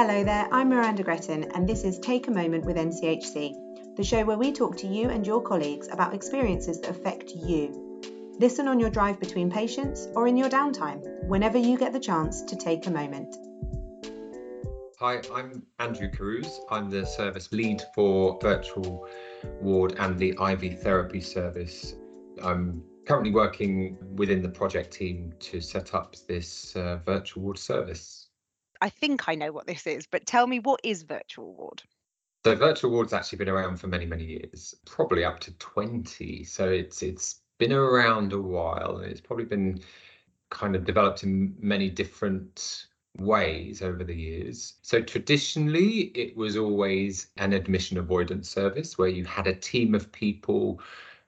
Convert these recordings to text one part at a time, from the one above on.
Hello there, I'm Miranda Gretton, and this is Take a Moment with NCHC, the show where we talk to you and your colleagues about experiences that affect you. Listen on your drive between patients or in your downtime, whenever you get the chance to take a moment. Hi, I'm Andrew Karrouze. I'm the service lead for virtual ward and the IV therapy service. I'm currently working within the project team to set up this uh, virtual ward service. I think I know what this is, but tell me what is virtual ward? So virtual ward's actually been around for many, many years, probably up to 20. So it's it's been around a while and it's probably been kind of developed in many different ways over the years. So traditionally it was always an admission avoidance service where you had a team of people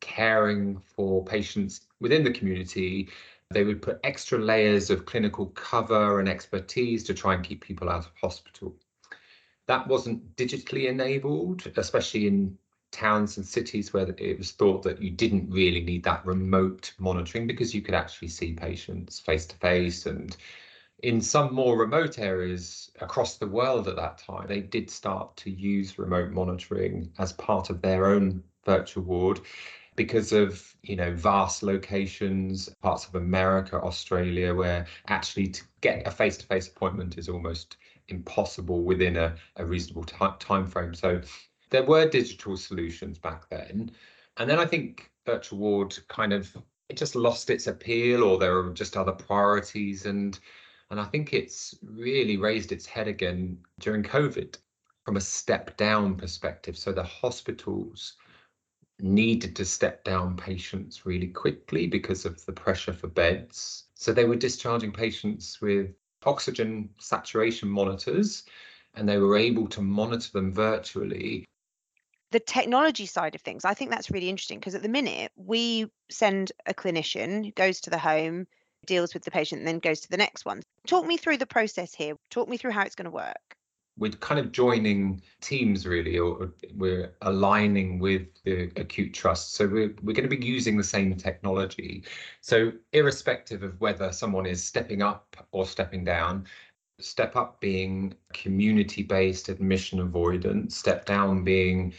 caring for patients within the community they would put extra layers of clinical cover and expertise to try and keep people out of hospital. That wasn't digitally enabled, especially in towns and cities where it was thought that you didn't really need that remote monitoring because you could actually see patients face to face. And in some more remote areas across the world at that time, they did start to use remote monitoring as part of their own virtual ward because of you know vast locations parts of america australia where actually to get a face-to-face appointment is almost impossible within a, a reasonable t- time frame so there were digital solutions back then. And then i think virtual ward kind of it just lost its appeal or there were just other priorities and and i think it's really raised its head again during covid from a step down perspective. So the hospitals needed to step down patients really quickly because of the pressure for beds. So they were discharging patients with oxygen saturation monitors and they were able to monitor them virtually. The technology side of things, I think that's really interesting because at the minute we send a clinician goes to the home, deals with the patient, and then goes to the next one. Talk me through the process here. Talk me through how it's going to work we're kind of joining teams really or we're aligning with the acute trust. So we're, we're going to be using the same technology. So irrespective of whether someone is stepping up or stepping down step up being community based admission avoidance step down being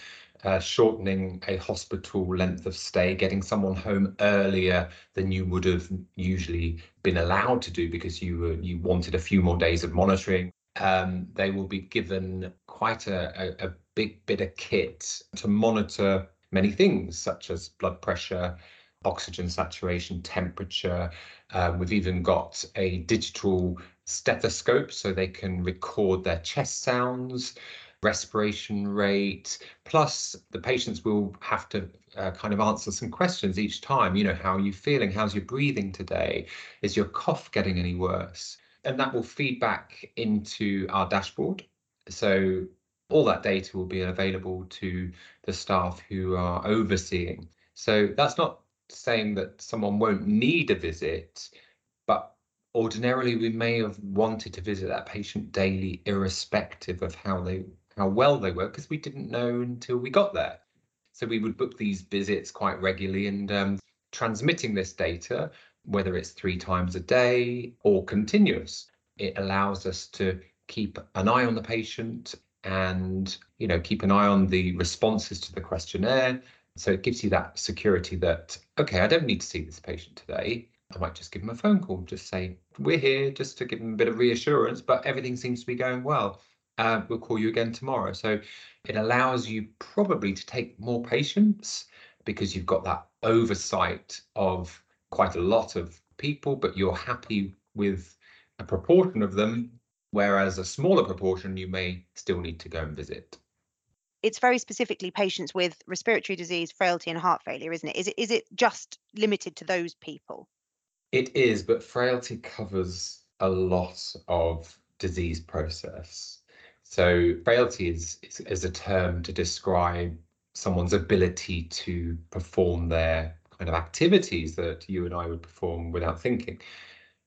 uh, shortening a hospital length of stay, getting someone home earlier than you would have usually been allowed to do because you were, you wanted a few more days of monitoring um, they will be given quite a, a, a big bit of kit to monitor many things, such as blood pressure, oxygen saturation, temperature. Um, we've even got a digital stethoscope so they can record their chest sounds, respiration rate. Plus, the patients will have to uh, kind of answer some questions each time. You know, how are you feeling? How's your breathing today? Is your cough getting any worse? And that will feed back into our dashboard. So all that data will be available to the staff who are overseeing. So that's not saying that someone won't need a visit, but ordinarily we may have wanted to visit that patient daily, irrespective of how they how well they were, because we didn't know until we got there. So we would book these visits quite regularly and um, transmitting this data whether it's three times a day or continuous. It allows us to keep an eye on the patient and you know keep an eye on the responses to the questionnaire. So it gives you that security that okay i don't need to see this patient today. I might just give them a phone call just say we're here just to give them a bit of reassurance but everything seems to be going well. Uh, we'll call you again tomorrow so it allows you probably to take more patients because you've got that oversight of quite a lot of people, but you're happy with a proportion of them, whereas a smaller proportion you may still need to go and visit. It's very specifically patients with respiratory disease, frailty, and heart failure, isn't it? Is it is it just limited to those people? It is, but frailty covers a lot of disease process. So frailty is, is, is a term to describe someone's ability to perform their kind of activities that you and I would perform without thinking.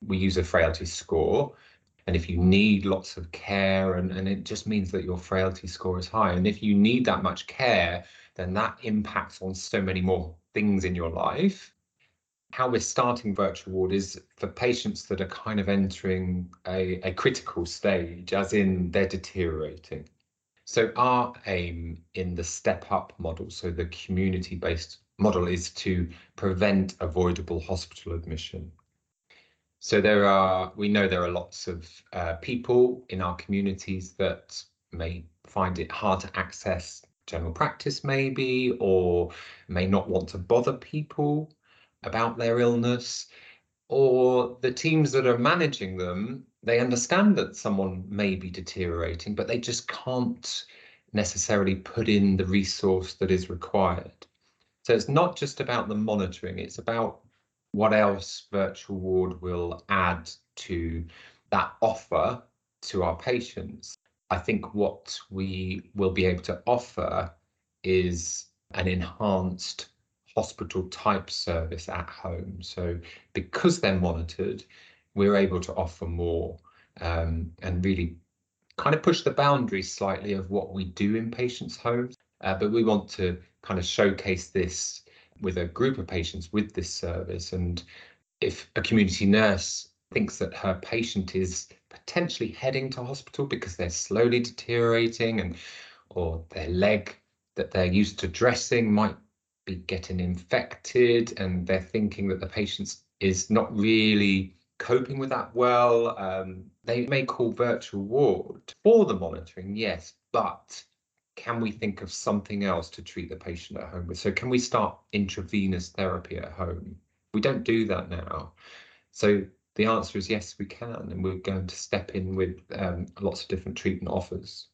We use a frailty score. And if you need lots of care, and, and it just means that your frailty score is high. And if you need that much care, then that impacts on so many more things in your life. how we're starting virtual ward is for patients that are kind of entering a, a critical stage, as in they're deteriorating. So our aim in the step up model, so the community based model is to prevent avoidable hospital admission. So there are, we know there are lots of uh, people in our communities that may find it hard to access general practice maybe, or may not want to bother people about their illness, or the teams that are managing them, they understand that someone may be deteriorating, but they just can't necessarily put in the resource that is required. So it's not just about the monitoring, it's about what else virtual ward will add to that offer to our patients. I think what we will be able to offer is an enhanced hospital type service at home. So because they're monitored, we're able to offer more um, and really kind of push the boundaries slightly of what we do in patients' homes. Uh, but we want to kind of showcase this with a group of patients with this service. And if a community nurse thinks that her patient is potentially heading to hospital because they're slowly deteriorating and or their leg that they're used to dressing might be getting infected and they're thinking that the patient is not really coping with that well. Um, they may call virtual ward for the monitoring, yes, but can we think of something else to treat the patient at home with? So can we start intravenous therapy at home? We don't do that now. So the answer is yes, we can, and we're going to step in with um, lots of different treatment offers.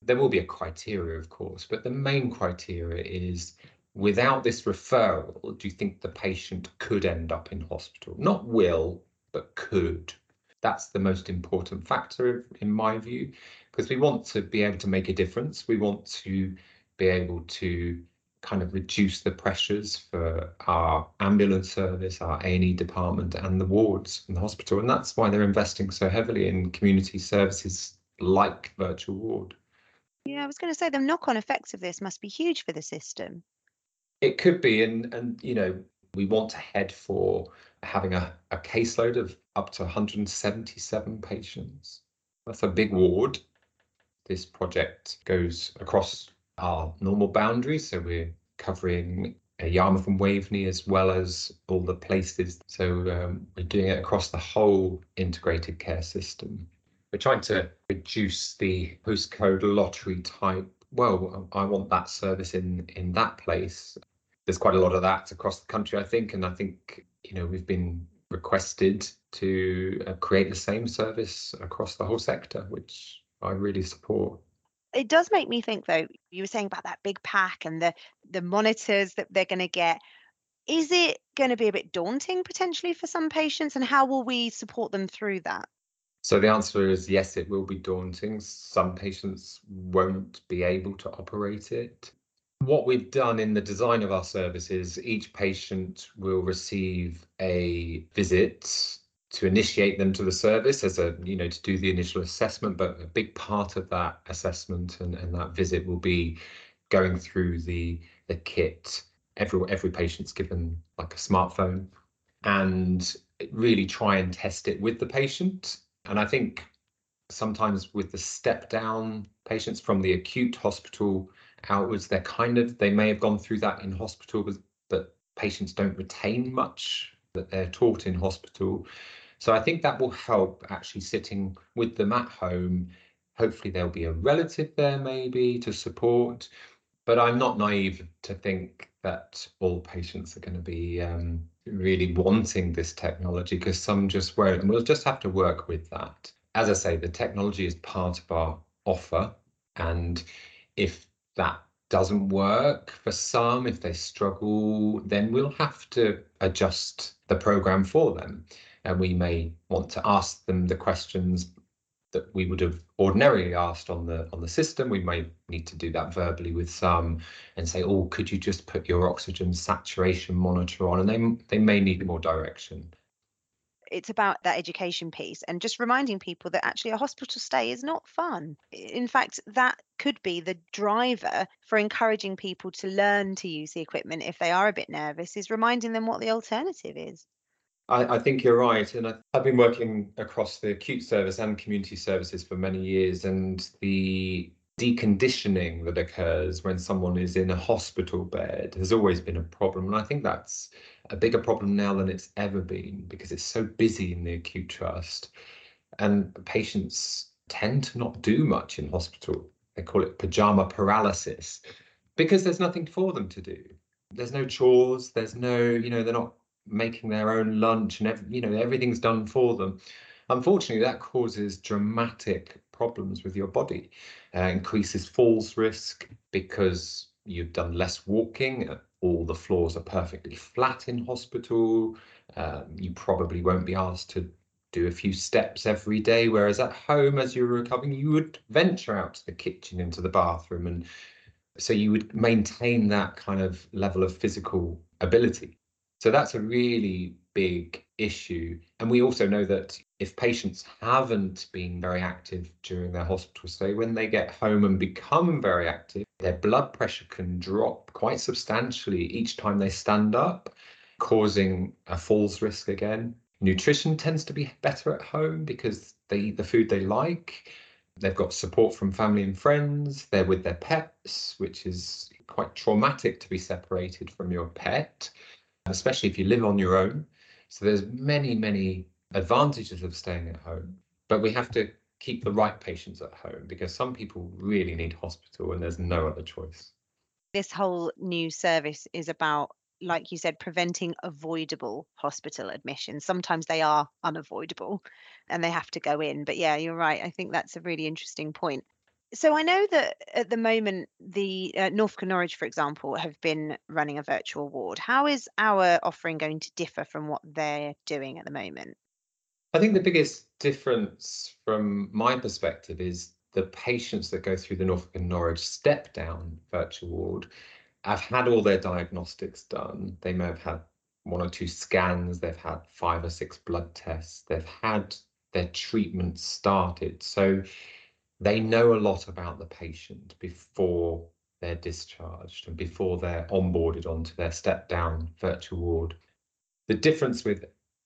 There will be a criteria, of course, but the main criteria is without this referral, do you think the patient could end up in hospital? Not will, but could. That's the most important factor in my view, because we want to be able to make a difference. We want to be able to kind of reduce the pressures for our ambulance service, our A&E department and the wards in the hospital. And that's why they're investing so heavily in community services like virtual ward. Yeah, I was going to say the knock-on effects of this must be huge for the system. It could be, and and you know, we want to head for having a, a caseload of up to 177 patients. That's a big ward. This project goes across our normal boundaries, so we're covering Yarmouth and Waveney as well as all the places. So um, we're doing it across the whole integrated care system. We're trying to reduce the postcode lottery type. Well, I want that service in in that place there's quite a lot of that across the country, I think, and I think you know we've been requested to uh, create the same service across the whole sector, which I really support. It does make me think, though. You were saying about that big pack and the the monitors that they're going to get. Is it going to be a bit daunting potentially for some patients, and how will we support them through that? So the answer is yes, it will be daunting. Some patients won't be able to operate it. What we've done in the design of our services, each patient will receive a visit to initiate them to the service as a you know to do the initial assessment but a big part of that assessment and, and that visit will be going through the the kit. Every every patient's given like a smartphone and really try and test it with the patient. And i think sometimes with the step down patients from the acute hospital outwards. They're kind of they may have gone through that in hospital, but, but patients don't retain much that they're taught in hospital. So I think that will help actually sitting with them at home. Hopefully there'll be a relative there maybe to support. But I'm not naive to think that all patients are going to be um, really wanting this technology because some just won't. And we'll just have to work with that. As I say, the technology is part of our offer. And if that doesn't work for some, if they struggle, then we'll have to adjust the program for them. And we may want to ask them the questions that we would have ordinarily asked on the on the system. We may need to do that verbally with some and say, oh, could you just put your oxygen saturation monitor on? And they they may need more direction. It's about that education piece and just reminding people that actually a hospital stay is not fun. In fact, that could be the driver for encouraging people to learn to use the equipment if they are a bit nervous, is reminding them what the alternative is. I, I think you're right. And I, I've been working across the acute service and community services for many years, and the deconditioning that occurs when someone is in a hospital bed has always been a problem. And I think that's a bigger problem now than it's ever been because it's so busy in the acute trust. And patients tend to not do much in hospital. They call it pajama paralysis because there's nothing for them to do. There's no chores, there's no, you know, they're not making their own lunch and you know everything's done for them unfortunately that causes dramatic problems with your body uh, increases falls risk because you've done less walking uh, all the floors are perfectly flat in hospital um, you probably won't be asked to do a few steps every day whereas at home as you're recovering you would venture out to the kitchen into the bathroom and so you would maintain that kind of level of physical ability so that's a really big issue. And we also know that if patients haven't been very active during their hospital stay, when they get home and become very active, their blood pressure can drop quite substantially each time they stand up, causing a falls risk again. Nutrition tends to be better at home because they eat the food they like. They've got support from family and friends. They're with their pets, which is quite traumatic to be separated from your pet especially if you live on your own. So there's many, many advantages of staying at home, but we have to keep the right patients at home because some people really need hospital and there's no other choice. This whole new service is about like you said, preventing avoidable hospital admissions. Sometimes they are unavoidable and they have to go in. But yeah, you're right. I think that's a really interesting point. So I know that at the moment, the uh, Norfolk Norwich, for example, have been running a virtual ward. How is our offering going to differ from what they're doing at the moment? I think the biggest difference from my perspective is the patients that go through the Norfolk and Norwich step down virtual ward have had all their diagnostics done. They may have had one or two scans, they've had five or six blood tests, they've had their treatment started. So they know a lot about the patient before they're discharged and before they're onboarded onto their step down virtual ward. The difference with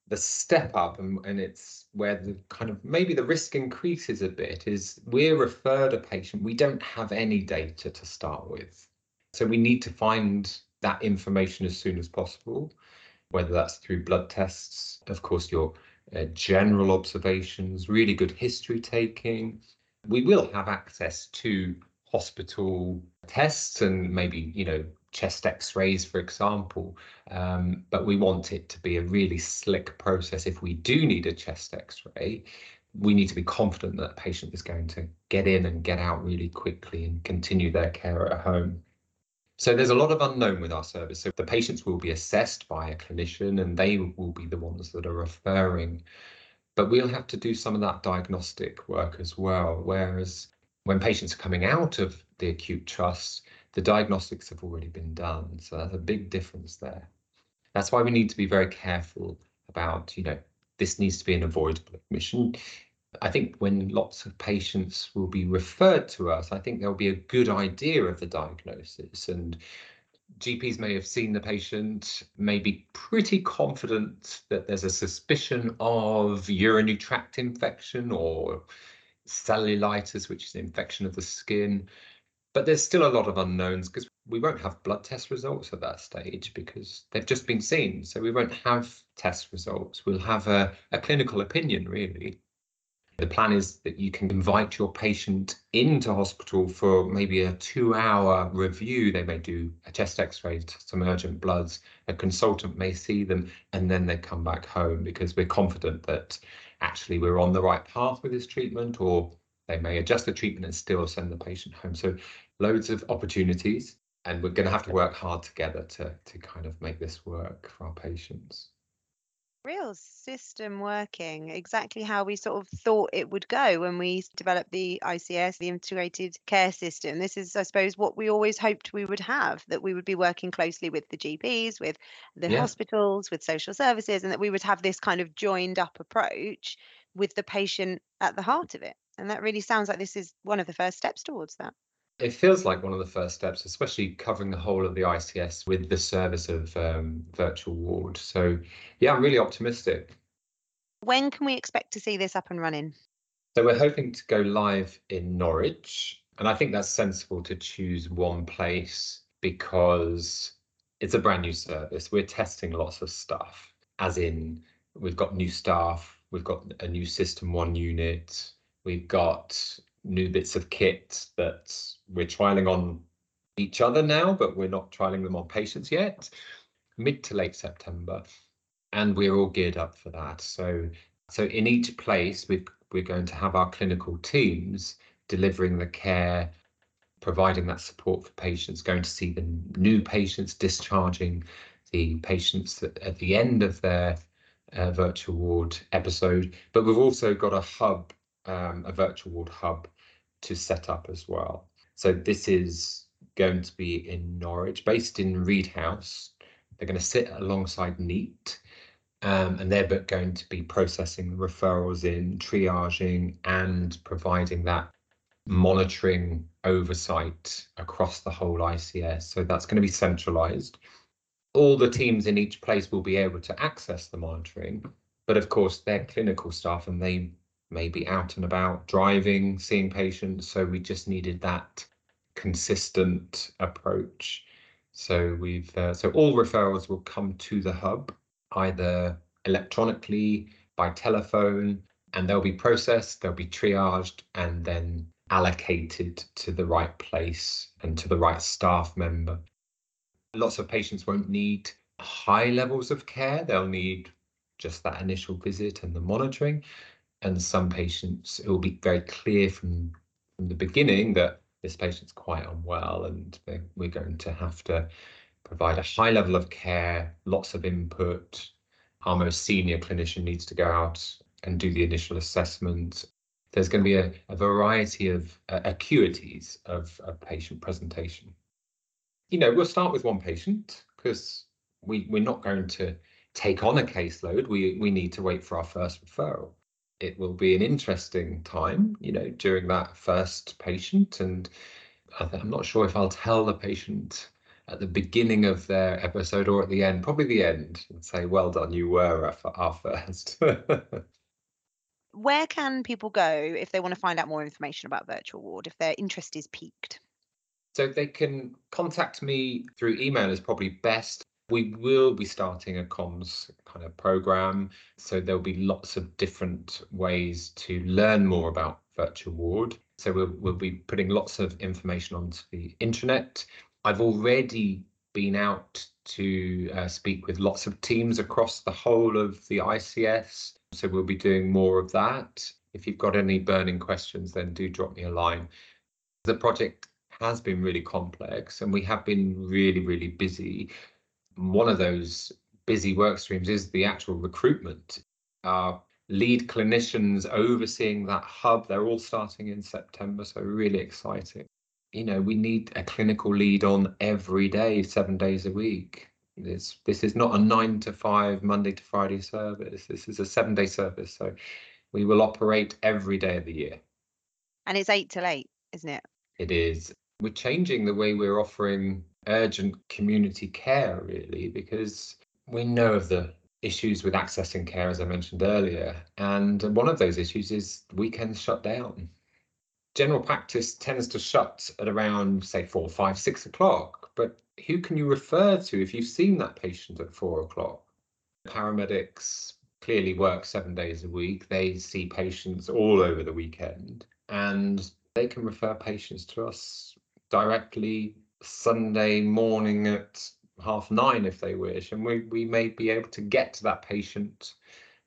the step up and, and it's where the kind of maybe the risk increases a bit is we're referred a patient we don't have any data to start with. So we need to find that information as soon as possible whether that's through blood tests of course your uh, general observations really good history taking. We will have access to hospital tests and maybe you know chest x-rays for example um, but we want it to be a really slick process. If we do need a chest x-ray we need to be confident that the patient is going to get in and get out really quickly and continue their care at home. So there's a lot of unknown with our service. So the patients will be assessed by a clinician and they will be the ones that are referring. But we'll have to do some of that diagnostic work as well. Whereas when patients are coming out of the acute trust, the diagnostics have already been done. So that's a big difference there. That's why we need to be very careful about, you know, this needs to be an avoidable admission. I think when lots of patients will be referred to us, I think there'll be a good idea of the diagnosis and GPs may have seen the patient, may be pretty confident that there's a suspicion of urinary tract infection or cellulitis, which is an infection of the skin. But there's still a lot of unknowns because we won't have blood test results at that stage because they've just been seen. So we won't have test results. We'll have a, a clinical opinion, really. The plan is that you can invite your patient into hospital for maybe a two hour review. They may do a chest x ray, some urgent bloods. A consultant may see them and then they come back home because we're confident that actually we're on the right path with this treatment, or they may adjust the treatment and still send the patient home. So, loads of opportunities, and we're going to have to work hard together to, to kind of make this work for our patients. Real system working exactly how we sort of thought it would go when we developed the ICS, the integrated care system. This is, I suppose, what we always hoped we would have that we would be working closely with the GPs, with the Yeah. hospitals, with social services, and that we would have this kind of joined up approach with the patient at the heart of it. And that really sounds like this is one of the first steps towards that. It feels like one of the first steps, especially covering the whole of the ICS with the service of um, virtual ward. So, yeah, I'm really optimistic. When can we expect to see this up and running? So, we're hoping to go live in Norwich. And I think that's sensible to choose one place because it's a brand new service. We're testing lots of stuff, as in, we've got new staff, we've got a new System 1 unit, we've got new bits of kit that we're trialing on each other now, but we're not trialing them on patients yet. Mid to late September, and we're all geared up for that. So, so in each place, we we're going to have our clinical teams delivering the care, providing that support for patients, going to see the new patients discharging, the patients at the end of their uh, virtual ward episode. But we've also got a hub, um, a virtual ward hub to set up as well. So this is going to be in Norwich, based in Reed House. They're going to sit alongside NEAT, um, and they're going to be processing referrals in, triaging, and providing that monitoring oversight across the whole ICS. So that's going to be centralized. All the teams in each place will be able to access the monitoring, but of course, they're clinical staff and they may be out and about driving, seeing patients. So we just needed that consistent approach. So we've uh, so all referrals will come to the hub either electronically by telephone, and they'll be processed, they'll be triaged, and then allocated to the right place and to the right staff member. Lots of patients won't need high levels of care; they'll need just that initial visit and the monitoring. And some patients, it will be very clear from from the beginning that this patient's quite unwell and we're going to have to provide a high level of care, lots of input. Our most senior clinician needs to go out and do the initial assessment. There's going to be a, a variety of uh, acuities of, of patient presentation. You know, we'll start with one patient because we, we're not going to take on a caseload. We, we need to wait for our first referral it will be an interesting time, you know, during that first patient. And I'm not sure if I'll tell the patient at the beginning of their episode or at the end, probably the end, and say, well done, you were our first. Where can people go if they want to find out more information about Virtual Ward, if their interest is piqued? So they can contact me through email is probably best. We will be starting a comms kind of program. So there'll be lots of different ways to learn more about Virtual Ward. So we'll, we'll be putting lots of information onto the internet. I've already been out to uh, speak with lots of teams across the whole of the ICS. So we'll be doing more of that. If you've got any burning questions, then do drop me a line. The project has been really complex and we have been really, really busy one of those busy work streams is the actual recruitment. Our lead clinicians overseeing that hub, they're all starting in September, so really exciting. You know, we need a clinical lead on every day, seven days a week. This this is not a nine to five Monday to Friday service. This is a seven day service. So we will operate every day of the year. And it's eight till eight, isn't it? It is. We're changing the way we're offering urgent community care, really, because we know of the issues with accessing care, as I mentioned earlier. And one of those issues is weekends shut down. General practice tends to shut at around, say, four, five, six o'clock. But who can you refer to if you've seen that patient at four o'clock? Paramedics clearly work seven days a week. They see patients all over the weekend and they can refer patients to us directly Sunday morning at half nine if they wish, and we, we may be able to get to that patient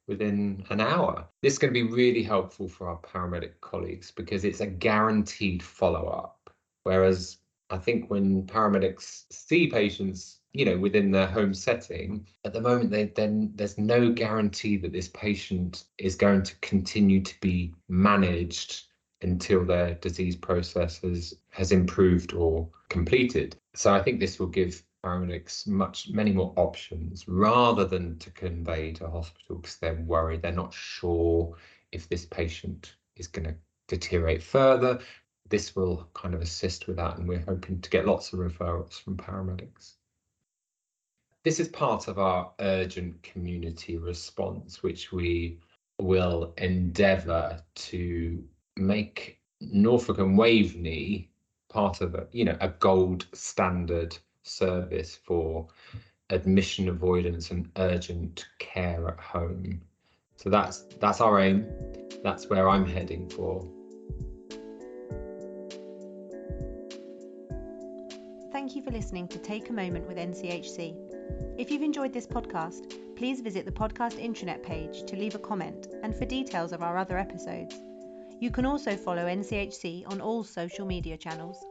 within an hour. This is going to be really helpful for our paramedic colleagues because it's a guaranteed follow up. Whereas I think when paramedics see patients you know within their home setting at the moment they, then there's no guarantee that this patient is going to continue to be managed until their disease process has, has improved or completed. So i think this will give paramedics much many more options rather than to convey to hospital because they're worried. They're not sure if this patient is going to deteriorate further. This will kind of assist with that and we're hoping to get lots of referrals from paramedics. This is part of our urgent community response, which we will endeavour to make Norfolk and Waveney part of a, you know, a gold standard service for admission avoidance and urgent care at home. So that's that's our aim. That's where I'm heading for. Thank you for listening to Take a Moment with NCHC. If you've enjoyed this podcast, please visit the podcast intranet page to leave a comment and for details of our other episodes. You can also follow NCHC on all social media channels.